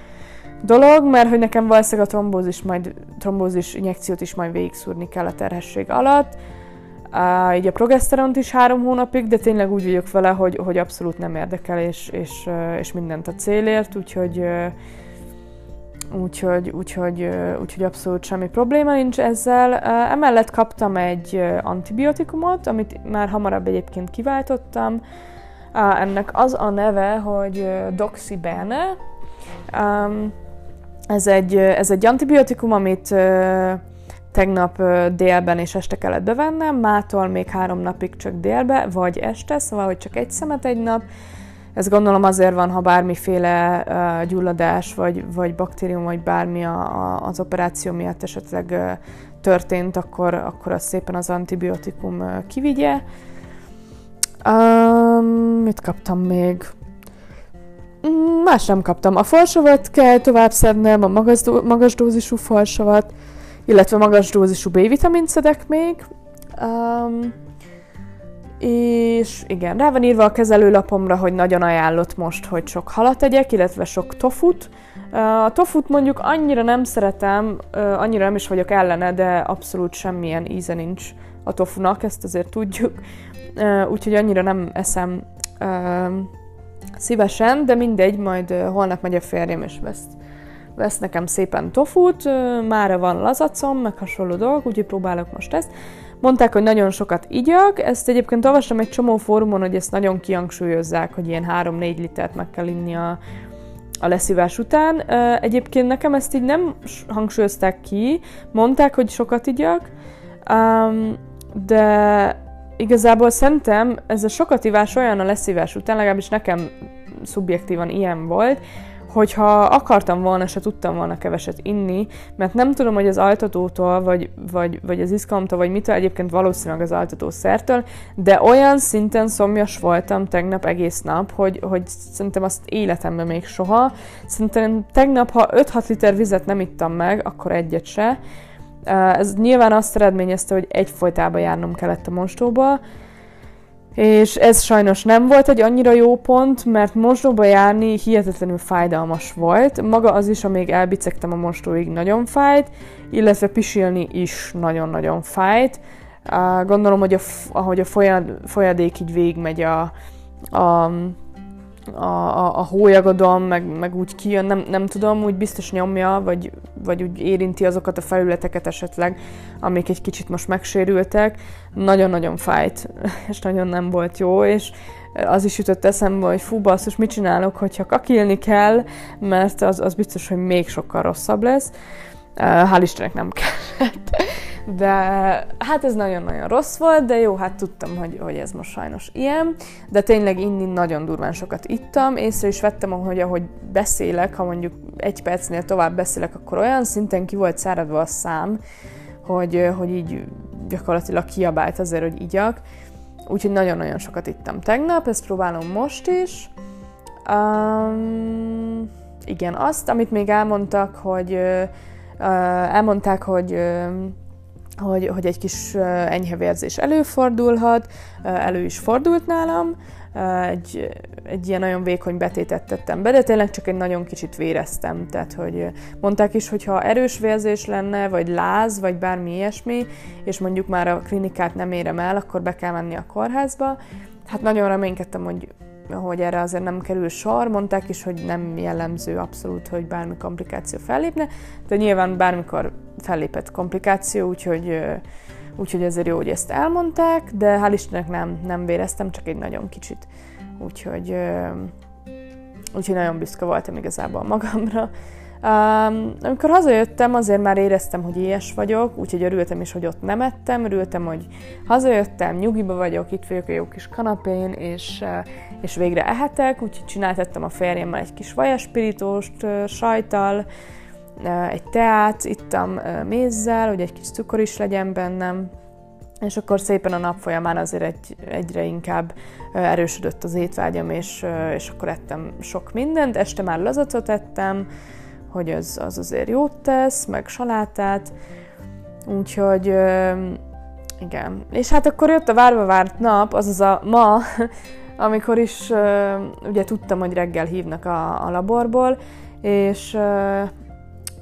dolog, mert hogy nekem valószínűleg a trombózis, majd, trombózis injekciót is majd végigszúrni kell a terhesség alatt. Uh, így a progeszteront is három hónapig, de tényleg úgy vagyok vele, hogy, hogy abszolút nem érdekel, és, és, és mindent a célért, úgyhogy, úgyhogy, úgyhogy, úgyhogy abszolút semmi probléma nincs ezzel. Emellett kaptam egy antibiotikumot, amit már hamarabb egyébként kiváltottam. Ennek az a neve, hogy Doxibene. Ez egy, ez egy antibiotikum, amit tegnap délben és este kellett bevennem, mától még három napig csak délbe, vagy este, szóval, hogy csak egy szemet egy nap. Ez gondolom azért van, ha bármiféle gyulladás, vagy, vagy baktérium, vagy bármi a, a, az operáció miatt esetleg történt, akkor, akkor az szépen az antibiotikum uh, kivigye. Um, mit kaptam még? Más nem kaptam. A falsavat kell tovább szednem, a magas, magas dózisú falsavat, illetve magas dózisú B-vitamint szedek még. Um, és igen, rá van írva a kezelőlapomra, hogy nagyon ajánlott most, hogy sok halat tegyek, illetve sok tofut. A tofut mondjuk annyira nem szeretem, annyira nem is vagyok ellene, de abszolút semmilyen íze nincs a tofunak, ezt azért tudjuk. Úgyhogy annyira nem eszem szívesen, de mindegy, majd holnap megy a férjem és vesz, vesz nekem szépen tofut, mára van lazacom, meg hasonló dolgok, úgyhogy próbálok most ezt. Mondták, hogy nagyon sokat igyak, ezt egyébként olvastam egy csomó fórumon, hogy ezt nagyon kihangsúlyozzák, hogy ilyen 3-4 litert meg kell inni a, a leszívás után. Egyébként nekem ezt így nem hangsúlyozták ki, mondták, hogy sokat igyak, de igazából szerintem ez a sokat ivás olyan a leszívás után, legalábbis nekem szubjektívan ilyen volt, hogyha akartam volna, se tudtam volna keveset inni, mert nem tudom, hogy az altatótól, vagy, vagy, vagy az izgalomtól, vagy mitől, egyébként valószínűleg az altatószertől, de olyan szinten szomjas voltam tegnap egész nap, hogy, hogy szerintem azt életemben még soha. Szerintem tegnap, ha 5-6 liter vizet nem ittam meg, akkor egyet se. Ez nyilván azt eredményezte, hogy egyfolytában járnom kellett a mostóba, és ez sajnos nem volt egy annyira jó pont, mert mosdóba járni hihetetlenül fájdalmas volt. Maga az is, amíg elbicegtem a mostóig, nagyon fájt, illetve pisilni is nagyon-nagyon fájt. Gondolom, hogy a, ahogy a folyad, folyadék így végigmegy a, a a, a, a hólyagodon, meg, meg úgy kijön, nem, nem tudom, úgy biztos nyomja, vagy, vagy úgy érinti azokat a felületeket esetleg, amik egy kicsit most megsérültek. Nagyon-nagyon fájt, és nagyon nem volt jó, és az is jutott eszembe, hogy fú, basszus, mit csinálok, hogyha kakilni kell, mert az, az biztos, hogy még sokkal rosszabb lesz. Hál' Istennek nem kellett. De hát ez nagyon-nagyon rossz volt, de jó, hát tudtam, hogy, hogy ez most sajnos ilyen. De tényleg inni nagyon durván sokat ittam. Észre is vettem, hogy ahogy beszélek, ha mondjuk egy percnél tovább beszélek, akkor olyan szinten ki volt száradva a szám, hogy, hogy így gyakorlatilag kiabált azért, hogy igyak. Úgyhogy nagyon-nagyon sokat ittam tegnap, ezt próbálom most is. Um, igen, azt, amit még elmondtak, hogy uh, elmondták, hogy uh, hogy, hogy egy kis enyhe vérzés előfordulhat, elő is fordult nálam, egy, egy ilyen nagyon vékony betétet tettem be, de tényleg csak egy nagyon kicsit véreztem, tehát hogy mondták is, hogy ha erős vérzés lenne, vagy láz, vagy bármi ilyesmi, és mondjuk már a klinikát nem érem el, akkor be kell menni a kórházba. Hát nagyon reménykedtem, hogy hogy erre azért nem kerül sor, mondták is, hogy nem jellemző abszolút, hogy bármi komplikáció fellépne, de nyilván bármikor fellépett komplikáció, úgyhogy, úgyhogy ezért jó, hogy ezt elmondták, de hál' Istennek nem, nem véreztem, csak egy nagyon kicsit. Úgyhogy, úgyhogy nagyon büszke voltam igazából magamra. Um, amikor hazajöttem, azért már éreztem, hogy éhes vagyok, úgyhogy örültem is, hogy ott nem ettem, örültem, hogy hazajöttem, nyugiba vagyok, itt vagyok a jó kis kanapén, és, és végre ehetek, úgyhogy csináltattam a férjemmel egy kis vajaspiritóst sajtal, egy teát, ittam mézzel, hogy egy kis cukor is legyen bennem, és akkor szépen a nap folyamán azért egy, egyre inkább erősödött az étvágyam, és, és akkor ettem sok mindent. Este már lazacot ettem, hogy az, az azért jót tesz, meg salátát, úgyhogy igen. És hát akkor jött a várva várt nap, azaz a ma, amikor is ugye tudtam, hogy reggel hívnak a, a laborból, és,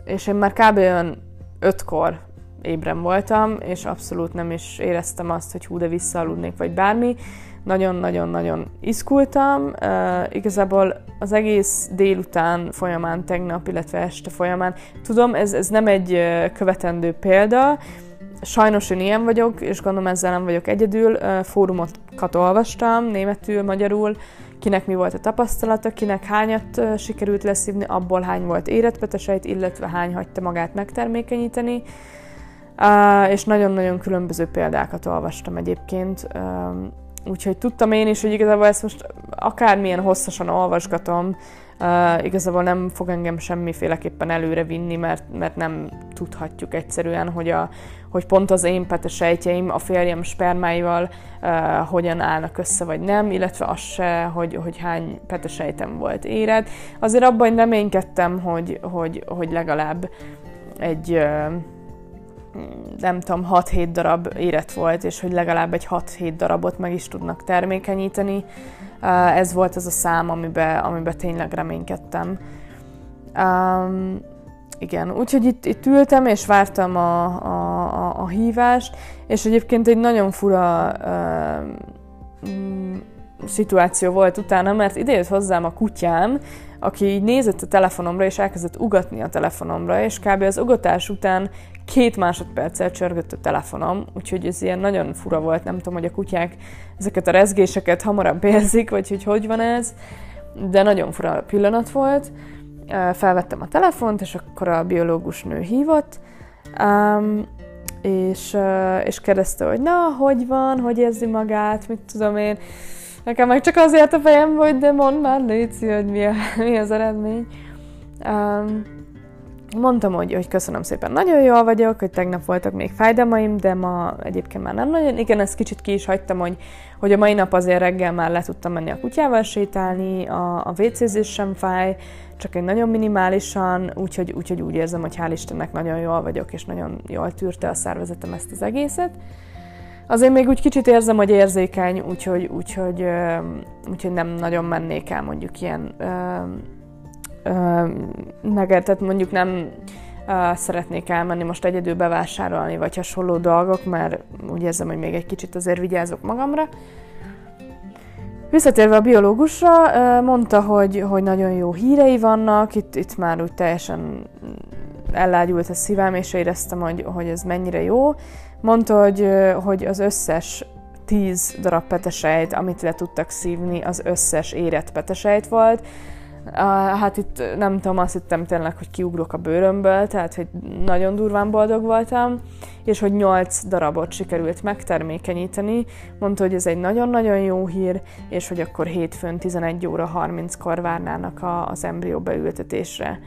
és én már kb. olyan ötkor ébren voltam, és abszolút nem is éreztem azt, hogy hú, de visszaaludnék, vagy bármi, nagyon-nagyon-nagyon izgultam. Uh, igazából az egész délután folyamán, tegnap, illetve este folyamán, tudom, ez, ez nem egy követendő példa, sajnos én ilyen vagyok, és gondolom ezzel nem vagyok egyedül. Fórumokat olvastam, németül, magyarul, kinek mi volt a tapasztalata, kinek hányat sikerült leszívni, abból hány volt éretpeteseit, illetve hány hagyta magát megtermékenyíteni. És nagyon-nagyon különböző példákat olvastam egyébként. Úgyhogy tudtam én is, hogy igazából ezt most akármilyen hosszasan olvasgatom, uh, igazából nem fog engem semmiféleképpen előre vinni, mert, mert nem tudhatjuk egyszerűen, hogy, a, hogy pont az én petesejtjeim a férjem spermáival uh, hogyan állnak össze, vagy nem, illetve az se, hogy, hogy hány petesejtem volt éred. Azért abban reménykedtem, hogy, hogy, hogy legalább egy uh, nem tudom, 6-7 darab érett volt, és hogy legalább egy 6-7 darabot meg is tudnak termékenyíteni. Ez volt az a szám, amiben, amiben tényleg reménykedtem. Um, igen, úgyhogy itt, itt ültem, és vártam a, a, a, a hívást, és egyébként egy nagyon fura uh, szituáció volt utána, mert idejött hozzám a kutyám, aki így nézett a telefonomra, és elkezdett ugatni a telefonomra, és kb. az ugatás után két másodperccel csörgött a telefonom, úgyhogy ez ilyen nagyon fura volt, nem tudom, hogy a kutyák ezeket a rezgéseket hamarabb érzik, vagy hogy hogy van ez, de nagyon fura pillanat volt. felvettem a telefont, és akkor a biológus nő hívott, és, és kérdezte, hogy na, hogy van, hogy érzi magát, mit tudom én. Nekem meg csak azért a fejem, hogy de mondd már, Léci, hogy mi, a, mi az eredmény. Um, mondtam, hogy, hogy köszönöm szépen, nagyon jól vagyok, hogy tegnap voltak még fájdalmaim, de ma egyébként már nem nagyon. Igen, ezt kicsit ki is hagytam, hogy, hogy a mai nap azért reggel már le tudtam menni a kutyával sétálni, a, a wc sem fáj, csak egy nagyon minimálisan, úgyhogy, úgyhogy úgy érzem, hogy hál' Istennek nagyon jól vagyok, és nagyon jól tűrte a szervezetem ezt az egészet. Azért még úgy kicsit érzem, hogy érzékeny, úgyhogy, úgyhogy, úgyhogy nem nagyon mennék el mondjuk ilyen meg, mondjuk nem szeretnék elmenni most egyedül bevásárolni, vagy hasonló dolgok, mert úgy érzem, hogy még egy kicsit azért vigyázok magamra. Visszatérve a biológusra, mondta, hogy, hogy nagyon jó hírei vannak, itt, itt már úgy teljesen ellágyult a szívem, és éreztem, hogy, hogy ez mennyire jó. Mondta, hogy, hogy az összes tíz darab petesejt, amit le tudtak szívni, az összes érett petesejt volt. Hát itt nem tudom, azt hittem tényleg, hogy kiugrok a bőrömből, tehát hogy nagyon durván boldog voltam, és hogy nyolc darabot sikerült megtermékenyíteni. Mondta, hogy ez egy nagyon-nagyon jó hír, és hogy akkor hétfőn 11 óra 30-kor várnának az embrió beültetésre.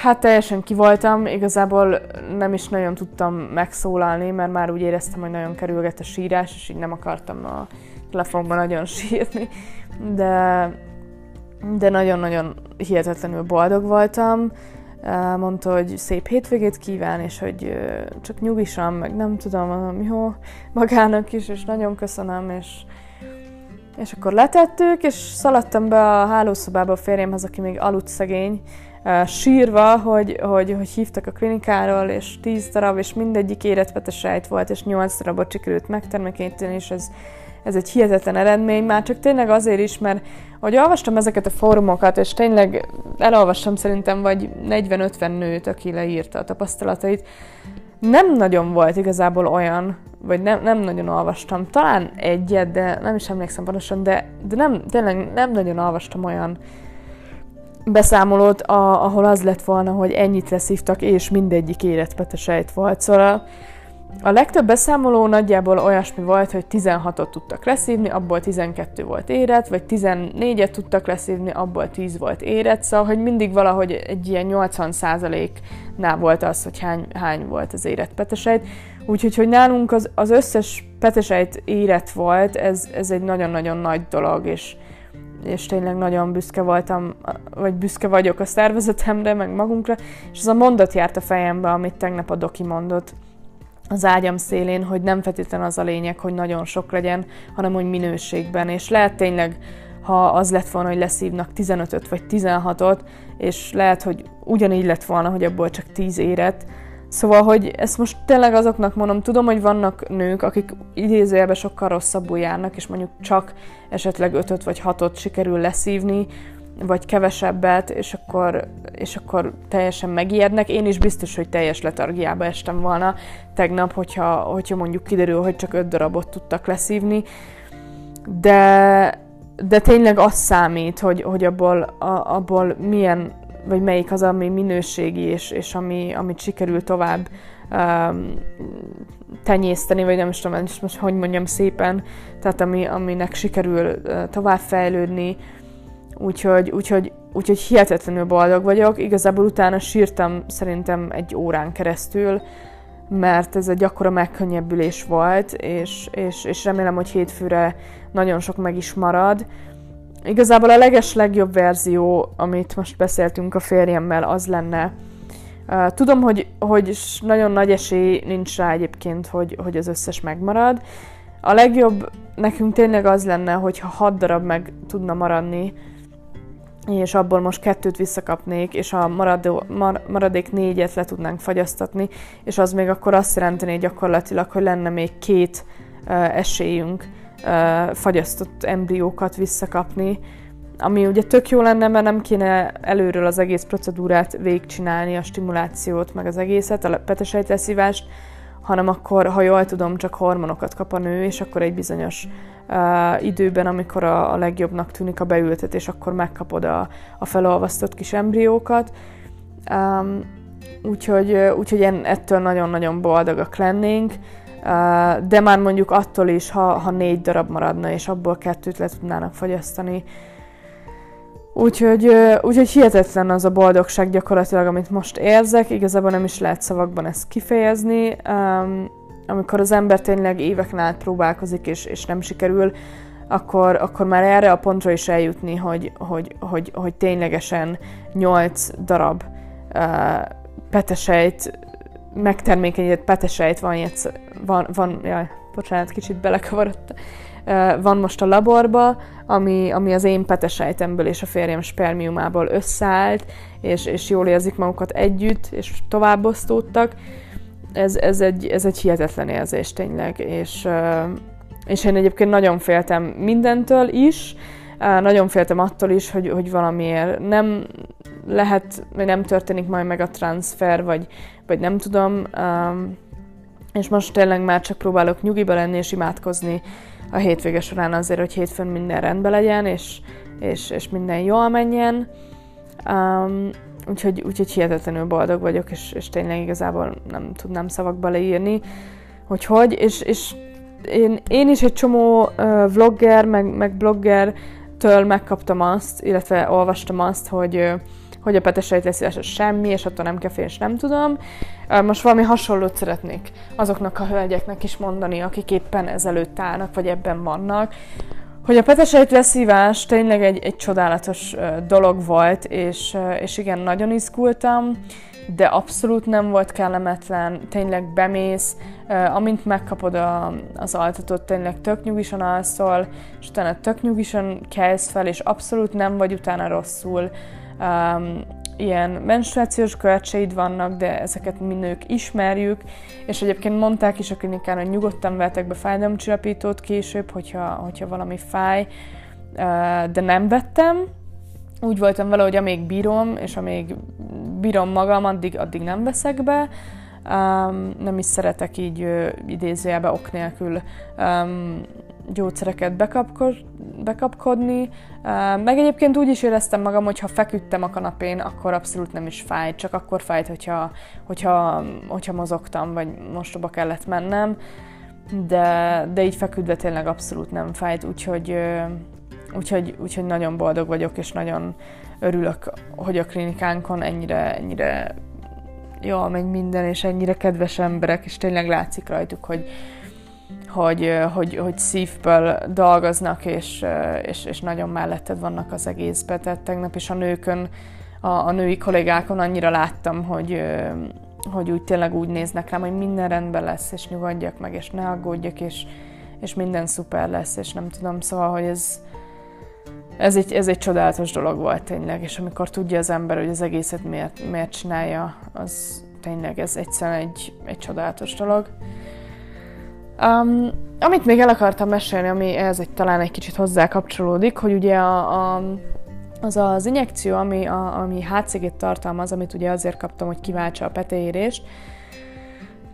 Hát teljesen kivoltam, igazából nem is nagyon tudtam megszólalni, mert már úgy éreztem, hogy nagyon kerülget a sírás, és így nem akartam a telefonban nagyon sírni, de, de nagyon-nagyon hihetetlenül boldog voltam. Mondta, hogy szép hétvégét kíván, és hogy csak nyugisan, meg nem tudom, jó magának is, és nagyon köszönöm, és, és akkor letettük, és szaladtam be a hálószobába a férjemhez, aki még aludt szegény, sírva, hogy, hogy, hogy hívtak a klinikáról, és tíz darab, és mindegyik életvetes sejt volt, és nyolc darabot sikerült megtermékenyíteni, és ez, ez egy hihetetlen eredmény, már csak tényleg azért is, mert hogy olvastam ezeket a fórumokat, és tényleg elolvastam szerintem vagy 40-50 nőt, aki leírta a tapasztalatait, nem nagyon volt igazából olyan, vagy nem, nem nagyon olvastam, talán egyet, de nem is emlékszem pontosan, de, de nem, tényleg nem nagyon olvastam olyan beszámolót, a, ahol az lett volna, hogy ennyit leszívtak, és mindegyik életpetesejt volt. Szóval a legtöbb beszámoló nagyjából olyasmi volt, hogy 16-ot tudtak leszívni, abból 12 volt érett, vagy 14-et tudtak leszívni, abból 10 volt érett, szóval hogy mindig valahogy egy ilyen 80%-nál volt az, hogy hány, hány volt az érett petesejt. Úgyhogy, hogy nálunk az, az összes petesejt érett volt, ez, ez egy nagyon-nagyon nagy dolog, és, és tényleg nagyon büszke voltam, vagy büszke vagyok a szervezetemre, meg magunkra, és az a mondat járt a fejembe, amit tegnap a doki mondott. Az ágyam szélén, hogy nem feltétlenül az a lényeg, hogy nagyon sok legyen, hanem hogy minőségben, és lehet tényleg, ha az lett volna, hogy leszívnak 15-öt vagy 16-ot, és lehet, hogy ugyanígy lett volna, hogy abból csak 10 éret, Szóval, hogy ezt most tényleg azoknak mondom, tudom, hogy vannak nők, akik idézőjelben sokkal rosszabbul járnak, és mondjuk csak esetleg ötöt vagy hatot sikerül leszívni, vagy kevesebbet, és akkor, és akkor teljesen megijednek. Én is biztos, hogy teljes letargiába estem volna tegnap, hogyha, hogyha mondjuk kiderül, hogy csak öt darabot tudtak leszívni. De, de tényleg az számít, hogy, hogy abból, a, abból milyen vagy melyik az, ami minőségi, és, és ami, amit sikerül tovább um, tenyészteni, vagy nem is tudom, most, hogy mondjam szépen, tehát ami, aminek sikerül uh, tovább fejlődni, úgyhogy, úgyhogy, úgyhogy hihetetlenül boldog vagyok. Igazából utána sírtam szerintem egy órán keresztül, mert ez egy akkora megkönnyebbülés volt, és, és, és remélem, hogy hétfőre nagyon sok meg is marad. Igazából a leges legjobb verzió, amit most beszéltünk a férjemmel, az lenne, tudom, hogy, hogy nagyon nagy esély nincs rá egyébként, hogy, hogy az összes megmarad. A legjobb nekünk tényleg az lenne, hogyha hat darab meg tudna maradni, és abból most kettőt visszakapnék, és a maradó, mar, maradék négyet le tudnánk fagyasztatni, és az még akkor azt jelenteni gyakorlatilag, hogy lenne még két uh, esélyünk fagyasztott embriókat visszakapni, ami ugye tök jó lenne, mert nem kéne előről az egész procedúrát végigcsinálni, a stimulációt, meg az egészet, a petesejtleszívást, hanem akkor, ha jól tudom, csak hormonokat kap a nő, és akkor egy bizonyos uh, időben, amikor a, a legjobbnak tűnik a beültetés, akkor megkapod a, a felolvasztott kis embriókat. Um, úgyhogy, úgyhogy ettől nagyon-nagyon boldogak lennénk, de már mondjuk attól is, ha, ha négy darab maradna, és abból kettőt le tudnának fogyasztani, Úgyhogy, úgyhogy hihetetlen az a boldogság gyakorlatilag, amit most érzek, igazából nem is lehet szavakban ezt kifejezni. Amikor az ember tényleg éveken át próbálkozik, és, és nem sikerül, akkor, akkor már erre a pontra is eljutni, hogy, hogy, hogy, hogy ténylegesen 8 darab uh, petesejt, megtermékenyített petesejt van, van, van jaj, bocsánat, kicsit belekavarodtam, van most a laborba, ami, ami az én petesejtemből és a férjem spermiumából összeállt, és, és jól érzik magukat együtt, és továbbosztódtak. Ez, ez, egy, ez egy hihetetlen érzés tényleg, és, és én egyébként nagyon féltem mindentől is, nagyon féltem attól is, hogy, hogy valamiért nem lehet, vagy nem történik majd meg a transfer, vagy, vagy nem tudom, és most tényleg már csak próbálok nyugiba lenni és imádkozni a hétvége során azért, hogy hétfőn minden rendben legyen, és, és, és minden jól menjen. Um, úgyhogy, úgyhogy hihetetlenül boldog vagyok, és, és tényleg igazából nem tudnám szavakba leírni, hogy hogy, és, és én, én is egy csomó vlogger, meg, meg bloggertől megkaptam azt, illetve olvastam azt, hogy hogy a petesejteszívás az semmi, és attól nem kell és nem tudom. Most valami hasonlót szeretnék azoknak a hölgyeknek is mondani, akik éppen ezelőtt állnak, vagy ebben vannak, hogy a petesejt leszívás tényleg egy, egy csodálatos dolog volt, és, és igen, nagyon izgultam, de abszolút nem volt kellemetlen, tényleg bemész, amint megkapod a, az altatót, tényleg tök nyugisan alszol, és utána tök nyugisan kelsz fel, és abszolút nem vagy utána rosszul um, ilyen menstruációs költseid vannak, de ezeket mi nők ismerjük, és egyébként mondták is a klinikán, hogy nyugodtan vettek be fájdalomcsillapítót később, hogyha, hogyha valami fáj, de nem vettem. Úgy voltam vele, hogy amíg bírom, és amíg bírom magam, addig, addig nem veszek be. Nem is szeretek így uh, idézőjelbe ok nélkül gyógyszereket bekapkod, bekapkodni. Meg egyébként úgy is éreztem magam, hogy ha feküdtem a kanapén, akkor abszolút nem is fájt, csak akkor fájt, hogyha, hogyha, hogyha mozogtam, vagy mostoba kellett mennem, de, de így feküdve tényleg abszolút nem fájt, úgyhogy, úgyhogy, úgyhogy nagyon boldog vagyok, és nagyon örülök, hogy a klinikánkon ennyire, ennyire jól megy minden, és ennyire kedves emberek, és tényleg látszik rajtuk, hogy, hogy, hogy, hogy szívből dolgoznak, és, és, és nagyon melletted vannak az egészben. Tehát tegnap is a nőkön, a, a női kollégákon annyira láttam, hogy, hogy úgy tényleg úgy néznek rám, hogy minden rendben lesz, és nyugodjak meg, és ne aggódjak, és, és minden szuper lesz, és nem tudom, szóval, hogy ez, ez egy, ez egy csodálatos dolog volt tényleg, és amikor tudja az ember, hogy az egészet miért, miért csinálja, az tényleg ez egyszerűen egy, egy csodálatos dolog. Um, amit még el akartam mesélni, ami ez egy, talán egy kicsit hozzá kapcsolódik, hogy ugye a, a, az az injekció, ami, a, ami HCG-t tartalmaz, amit ugye azért kaptam, hogy kiváltsa a peteérést,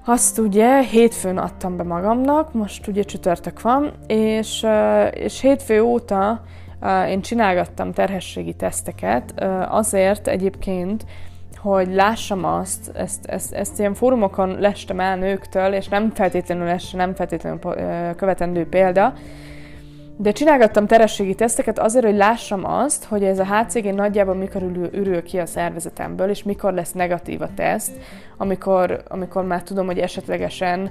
azt ugye hétfőn adtam be magamnak, most ugye csütörtök van, és, és hétfő óta én csinálgattam terhességi teszteket, azért egyébként, hogy lássam azt, ezt, ezt, ezt ilyen fórumokon lestem el nőktől, és nem feltétlenül ez nem feltétlenül követendő példa, de csinálgattam terességi teszteket azért, hogy lássam azt, hogy ez a HCG nagyjából mikor ürül, ürül ki a szervezetemből, és mikor lesz negatív a teszt, amikor, amikor már tudom, hogy esetlegesen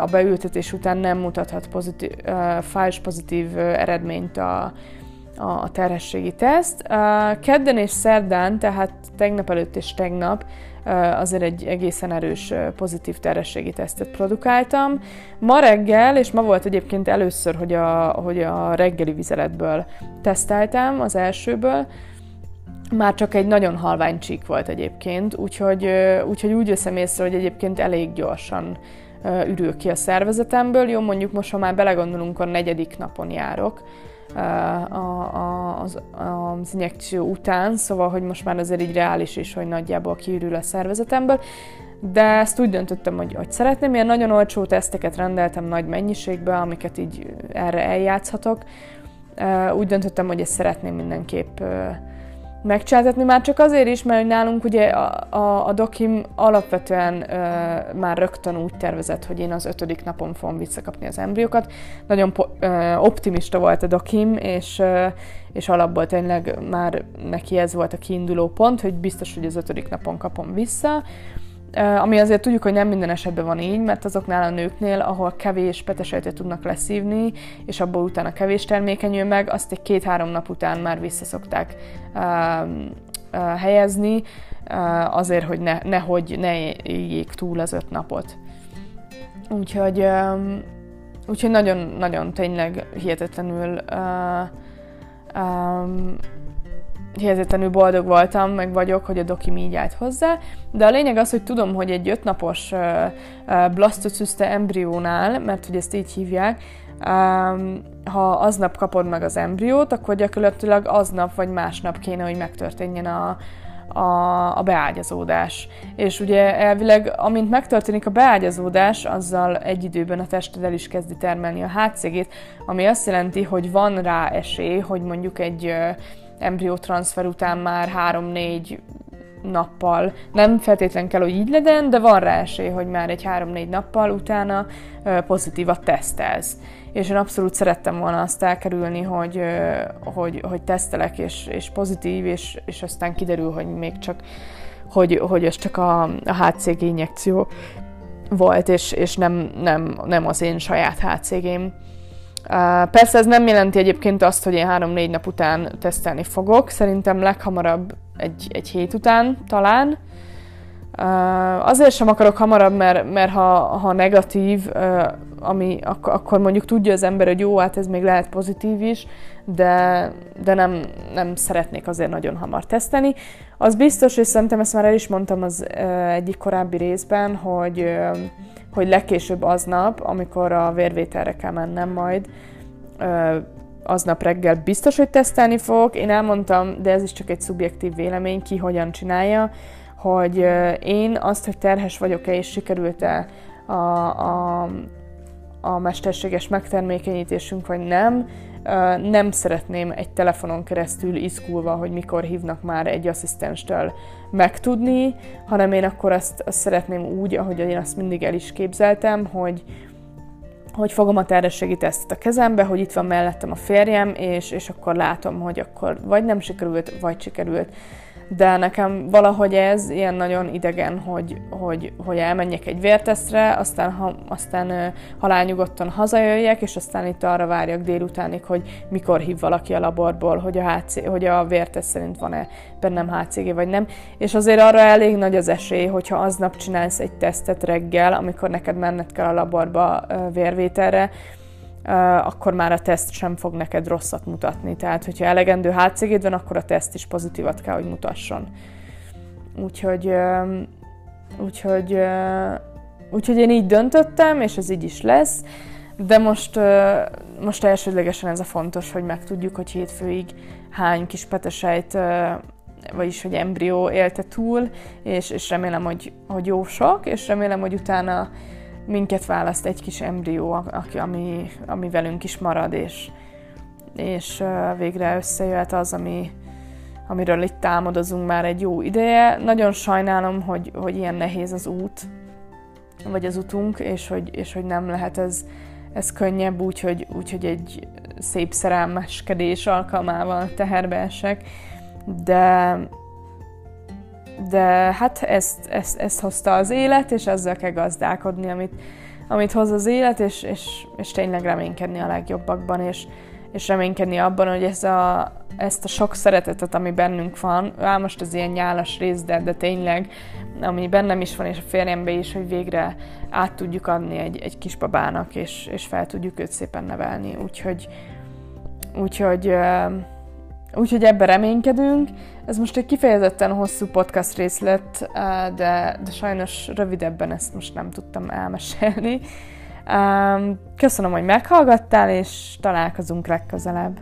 a beültetés után nem mutathat pozitív, fájs pozitív eredményt a, a terhességi teszt. Kedden és szerdán, tehát tegnap előtt és tegnap azért egy egészen erős pozitív terhességi tesztet produkáltam. Ma reggel, és ma volt egyébként először, hogy a, hogy a reggeli vizeletből teszteltem, az elsőből, már csak egy nagyon halvány csík volt egyébként, úgyhogy, úgyhogy úgy veszem észre, hogy egyébként elég gyorsan ürül ki a szervezetemből. Jó, mondjuk most, ha már belegondolunk, a negyedik napon járok, az, az injekció után, szóval, hogy most már azért így reális is, hogy nagyjából kiürül a szervezetemből. de ezt úgy döntöttem, hogy, hogy szeretném. Ilyen nagyon olcsó teszteket rendeltem nagy mennyiségbe, amiket így erre eljátszhatok. Úgy döntöttem, hogy ezt szeretném mindenképp megcsináltatni, már csak azért is, mert nálunk ugye a, a, a dokim alapvetően uh, már rögtön úgy tervezett, hogy én az ötödik napon fogom visszakapni az embriókat. Nagyon po, uh, optimista volt a dokim, és, uh, és alapból tényleg már neki ez volt a kiinduló pont, hogy biztos, hogy az ötödik napon kapom vissza. Ami azért tudjuk, hogy nem minden esetben van így, mert azoknál a nőknél, ahol kevés petesejtet tudnak leszívni, és abból utána kevés termékenyül meg, azt egy két-három nap után már visszaszokták helyezni, azért, hogy ne, nehogy ne éljék túl az öt napot. Úgyhogy, úgyhogy nagyon, nagyon tényleg hihetetlenül uh, um, hihetetlenül boldog voltam, meg vagyok, hogy a doki így állt hozzá, de a lényeg az, hogy tudom, hogy egy ötnapos blastocyste embriónál, mert hogy ezt így hívják, ha aznap kapod meg az embriót, akkor gyakorlatilag aznap vagy másnap kéne, hogy megtörténjen a, a, a beágyazódás. És ugye elvileg, amint megtörténik a beágyazódás, azzal egy időben a tested el is kezdi termelni a hátszégét, ami azt jelenti, hogy van rá esély, hogy mondjuk egy embriótranszfer után már három-négy nappal. Nem feltétlen kell, hogy így legyen, de van rá esély, hogy már egy három-négy nappal utána pozitívat tesztelsz. És én abszolút szerettem volna azt elkerülni, hogy, hogy, hogy tesztelek, és, és pozitív, és, és aztán kiderül, hogy még csak hogy, hogy ez csak a, a HCG injekció volt, és, és nem, nem, nem az én saját HCG-m. Persze ez nem jelenti egyébként azt, hogy én három-négy nap után tesztelni fogok. Szerintem leghamarabb egy, egy hét után talán. Azért sem akarok hamarabb, mert, mert ha, ha negatív, ami, ak- akkor mondjuk tudja az ember, hogy jó, hát ez még lehet pozitív is, de, de nem, nem szeretnék azért nagyon hamar tesztelni. Az biztos, és szerintem ezt már el is mondtam az egyik korábbi részben, hogy hogy legkésőbb aznap, amikor a vérvételre kell mennem majd, aznap reggel biztos, hogy tesztelni fogok. Én elmondtam, de ez is csak egy szubjektív vélemény, ki hogyan csinálja, hogy én azt, hogy terhes vagyok-e és sikerült-e a, a, a mesterséges megtermékenyítésünk, vagy nem, nem szeretném egy telefonon keresztül izgulva, hogy mikor hívnak már egy asszisztenstől megtudni, hanem én akkor azt, azt szeretném úgy, ahogy én azt mindig el is képzeltem, hogy, hogy fogom a terhességi tesztet a kezembe, hogy itt van mellettem a férjem, és, és akkor látom, hogy akkor vagy nem sikerült, vagy sikerült de nekem valahogy ez ilyen nagyon idegen, hogy, hogy, hogy elmenjek egy vértesztre, aztán, ha, aztán halálnyugodtan hazajöjjek, és aztán itt arra várjak délutánig, hogy mikor hív valaki a laborból, hogy a, HC, hogy a vérteszt szerint van-e bennem HCG vagy nem. És azért arra elég nagy az esély, hogyha aznap csinálsz egy tesztet reggel, amikor neked menned kell a laborba vérvételre, akkor már a teszt sem fog neked rosszat mutatni. Tehát, hogyha elegendő hcg van, akkor a teszt is pozitívat kell, hogy mutasson. Úgyhogy, úgyhogy, úgyhogy én így döntöttem, és ez így is lesz. De most, most elsődlegesen ez a fontos, hogy megtudjuk, hogy hétfőig hány kis petesejt, vagyis hogy embrió élte túl, és, és remélem, hogy, hogy jó sok, és remélem, hogy utána minket választ egy kis embrió, aki, ami, ami velünk is marad, és, és végre összejöhet az, ami, amiről itt támadozunk már egy jó ideje. Nagyon sajnálom, hogy, hogy ilyen nehéz az út, vagy az utunk, és hogy, és hogy nem lehet ez, ez könnyebb, úgyhogy úgy, hogy egy szép szerelmeskedés alkalmával teherbe esek, de, de hát ezt, ezt, ezt hozta az élet, és ezzel kell gazdálkodni, amit, amit hoz az élet, és, és, és tényleg reménykedni a legjobbakban, és, és reménykedni abban, hogy ez a, ezt a sok szeretetet, ami bennünk van, á, most az ilyen nyálas rész, de, de tényleg, ami bennem is van, és a férjembe is, hogy végre át tudjuk adni egy, egy kisbabának, és, és fel tudjuk őt szépen nevelni. Úgyhogy, úgyhogy Úgyhogy ebben reménykedünk. Ez most egy kifejezetten hosszú podcast rész lett, de, de sajnos rövidebben ezt most nem tudtam elmesélni. Köszönöm, hogy meghallgattál, és találkozunk legközelebb.